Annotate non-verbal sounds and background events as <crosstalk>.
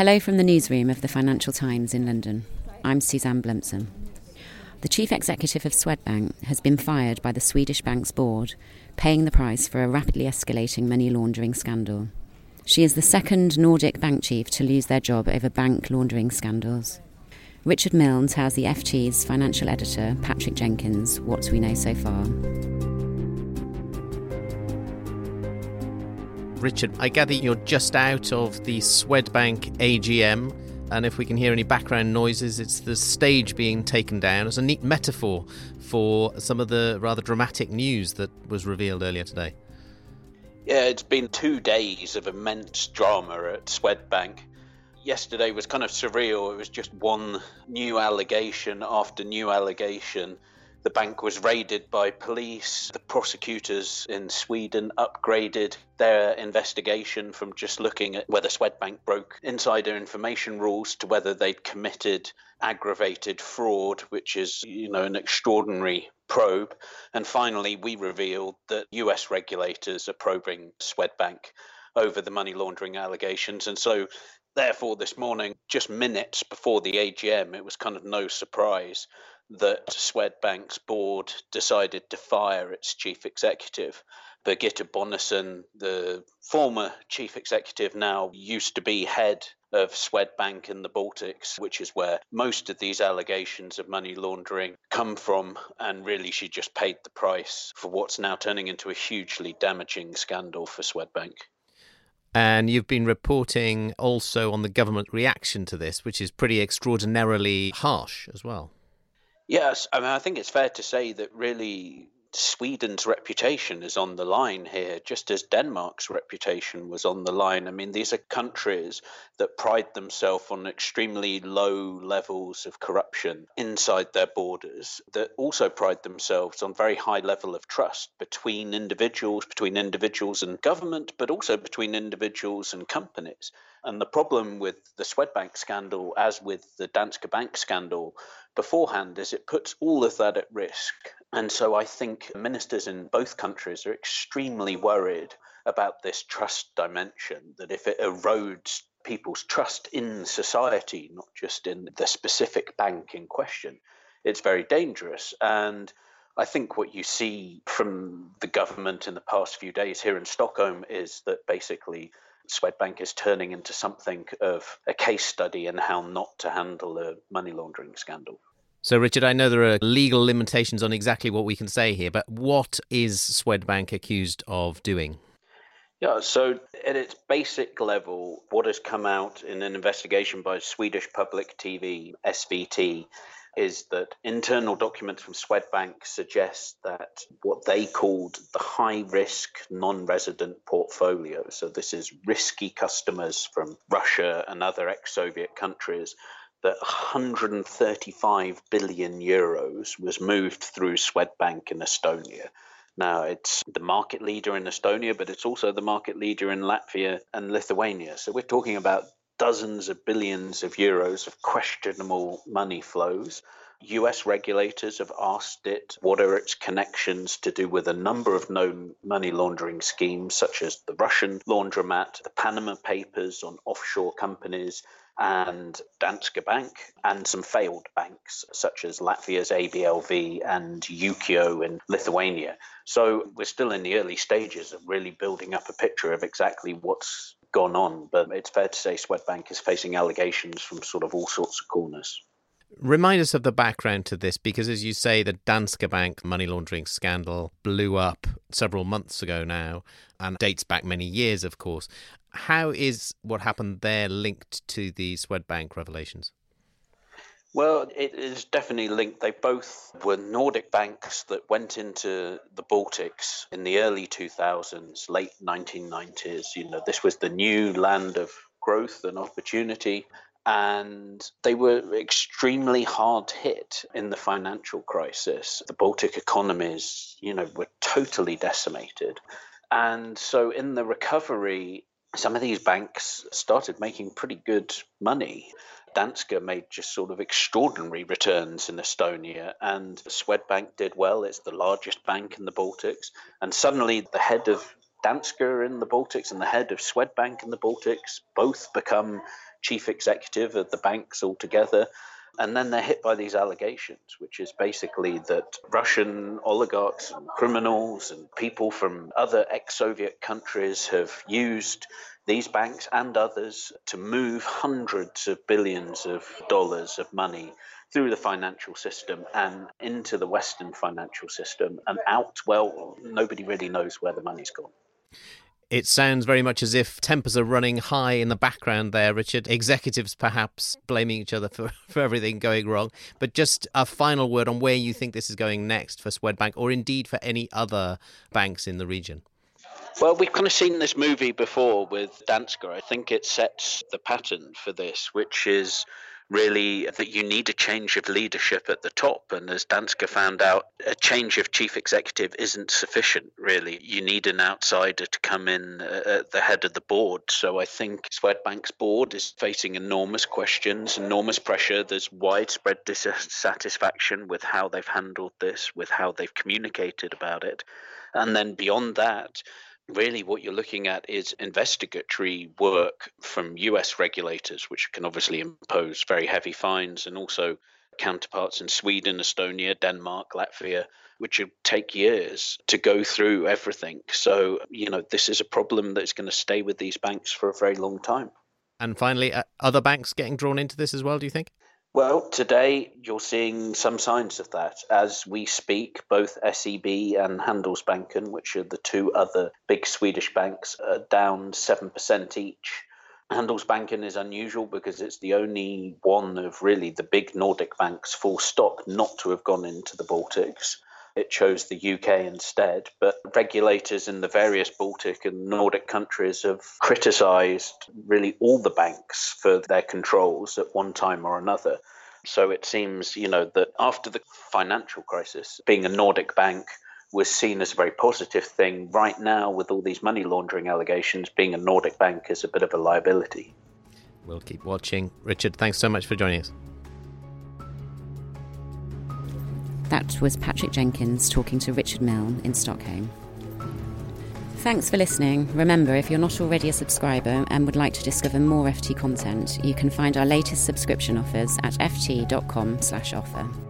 Hello from the newsroom of the Financial Times in London. I'm Suzanne Blumsom. The chief executive of Swedbank has been fired by the Swedish bank's board, paying the price for a rapidly escalating money laundering scandal. She is the second Nordic bank chief to lose their job over bank laundering scandals. Richard Milne tells the FT's financial editor, Patrick Jenkins, what we know so far. Richard, I gather you're just out of the Swedbank AGM, and if we can hear any background noises, it's the stage being taken down as a neat metaphor for some of the rather dramatic news that was revealed earlier today. Yeah, it's been two days of immense drama at Swedbank. Yesterday was kind of surreal. It was just one new allegation after new allegation the bank was raided by police. The prosecutors in Sweden upgraded their investigation from just looking at whether Swedbank broke insider information rules to whether they'd committed aggravated fraud, which is, you know, an extraordinary probe. And finally, we revealed that US regulators are probing Swedbank over the money laundering allegations. And so therefore, this morning, just minutes before the AGM, it was kind of no surprise that Swedbank's board decided to fire its chief executive. Birgitta Bonnesen, the former chief executive, now used to be head of Swedbank in the Baltics, which is where most of these allegations of money laundering come from. And really, she just paid the price for what's now turning into a hugely damaging scandal for Swedbank. And you've been reporting also on the government reaction to this, which is pretty extraordinarily harsh as well. Yes, I mean, I think it's fair to say that really Sweden's reputation is on the line here, just as Denmark's reputation was on the line. I mean, these are countries that pride themselves on extremely low levels of corruption inside their borders, that also pride themselves on very high level of trust between individuals, between individuals and government, but also between individuals and companies. And the problem with the Swedbank scandal, as with the Danske Bank scandal beforehand, is it puts all of that at risk. And so I think ministers in both countries are extremely worried about this trust dimension, that if it erodes people's trust in society, not just in the specific bank in question, it's very dangerous. And I think what you see from the government in the past few days here in Stockholm is that basically Swedbank is turning into something of a case study in how not to handle a money laundering scandal. So, Richard, I know there are legal limitations on exactly what we can say here, but what is Swedbank accused of doing? Yeah, so at its basic level, what has come out in an investigation by Swedish Public TV, SVT, is that internal documents from Swedbank suggest that what they called the high risk non resident portfolio, so this is risky customers from Russia and other ex Soviet countries, that 135 billion euros was moved through Swedbank in Estonia. Now, it's the market leader in Estonia, but it's also the market leader in Latvia and Lithuania. So we're talking about dozens of billions of euros of questionable money flows. US regulators have asked it what are its connections to do with a number of known money laundering schemes, such as the Russian laundromat, the Panama Papers on offshore companies, and Danske Bank, and some failed banks such as Latvia's ABLV and Ukio in Lithuania. So we're still in the early stages of really building up a picture of exactly what's gone on, but it's fair to say Swedbank is facing allegations from sort of all sorts of corners. Remind us of the background to this because, as you say, the Danske Bank money laundering scandal blew up several months ago now and dates back many years, of course. How is what happened there linked to the Swedbank revelations? Well, it is definitely linked. They both were Nordic banks that went into the Baltics in the early 2000s, late 1990s. You know, this was the new land of growth and opportunity. And they were extremely hard hit in the financial crisis. The Baltic economies, you know, were totally decimated. And so in the recovery, some of these banks started making pretty good money. Danske made just sort of extraordinary returns in Estonia, and Swedbank did well. It's the largest bank in the Baltics. And suddenly, the head of Danske in the Baltics and the head of Swedbank in the Baltics both become chief executive of the banks altogether. And then they're hit by these allegations, which is basically that Russian oligarchs and criminals and people from other ex Soviet countries have used these banks and others to move hundreds of billions of dollars of money through the financial system and into the Western financial system and out. Well, nobody really knows where the money's gone. It sounds very much as if tempers are running high in the background there, Richard. Executives perhaps blaming each other for, <laughs> for everything going wrong. But just a final word on where you think this is going next for Swedbank or indeed for any other banks in the region. Well, we've kind of seen this movie before with Danske. I think it sets the pattern for this, which is really that you need a change of leadership at the top. And as Danske found out, a change of chief executive isn't sufficient, really. You need an outsider to come in uh, at the head of the board. So I think Swedbank's board is facing enormous questions, enormous pressure. There's widespread dissatisfaction with how they've handled this, with how they've communicated about it. And then beyond that, really what you're looking at is investigatory work from US regulators, which can obviously impose very heavy fines, and also counterparts in Sweden, Estonia, Denmark, Latvia, which would take years to go through everything. So, you know, this is a problem that's going to stay with these banks for a very long time. And finally, uh, other banks getting drawn into this as well, do you think? Well, today you're seeing some signs of that. As we speak, both SEB and Handelsbanken, which are the two other big Swedish banks, are down 7% each. Handelsbanken is unusual because it's the only one of really the big Nordic banks, full stop, not to have gone into the Baltics it chose the UK instead. But regulators in the various Baltic and Nordic countries have criticised really all the banks for their controls at one time or another. So it seems, you know, that after the financial crisis, being a Nordic bank was seen as a very positive thing. Right now, with all these money laundering allegations, being a Nordic bank is a bit of a liability. We'll keep watching. Richard, thanks so much for joining us. That was Patrick Jenkins talking to Richard Milne in Stockholm. Thanks for listening. Remember, if you're not already a subscriber and would like to discover more FT content, you can find our latest subscription offers at ft.com/offer.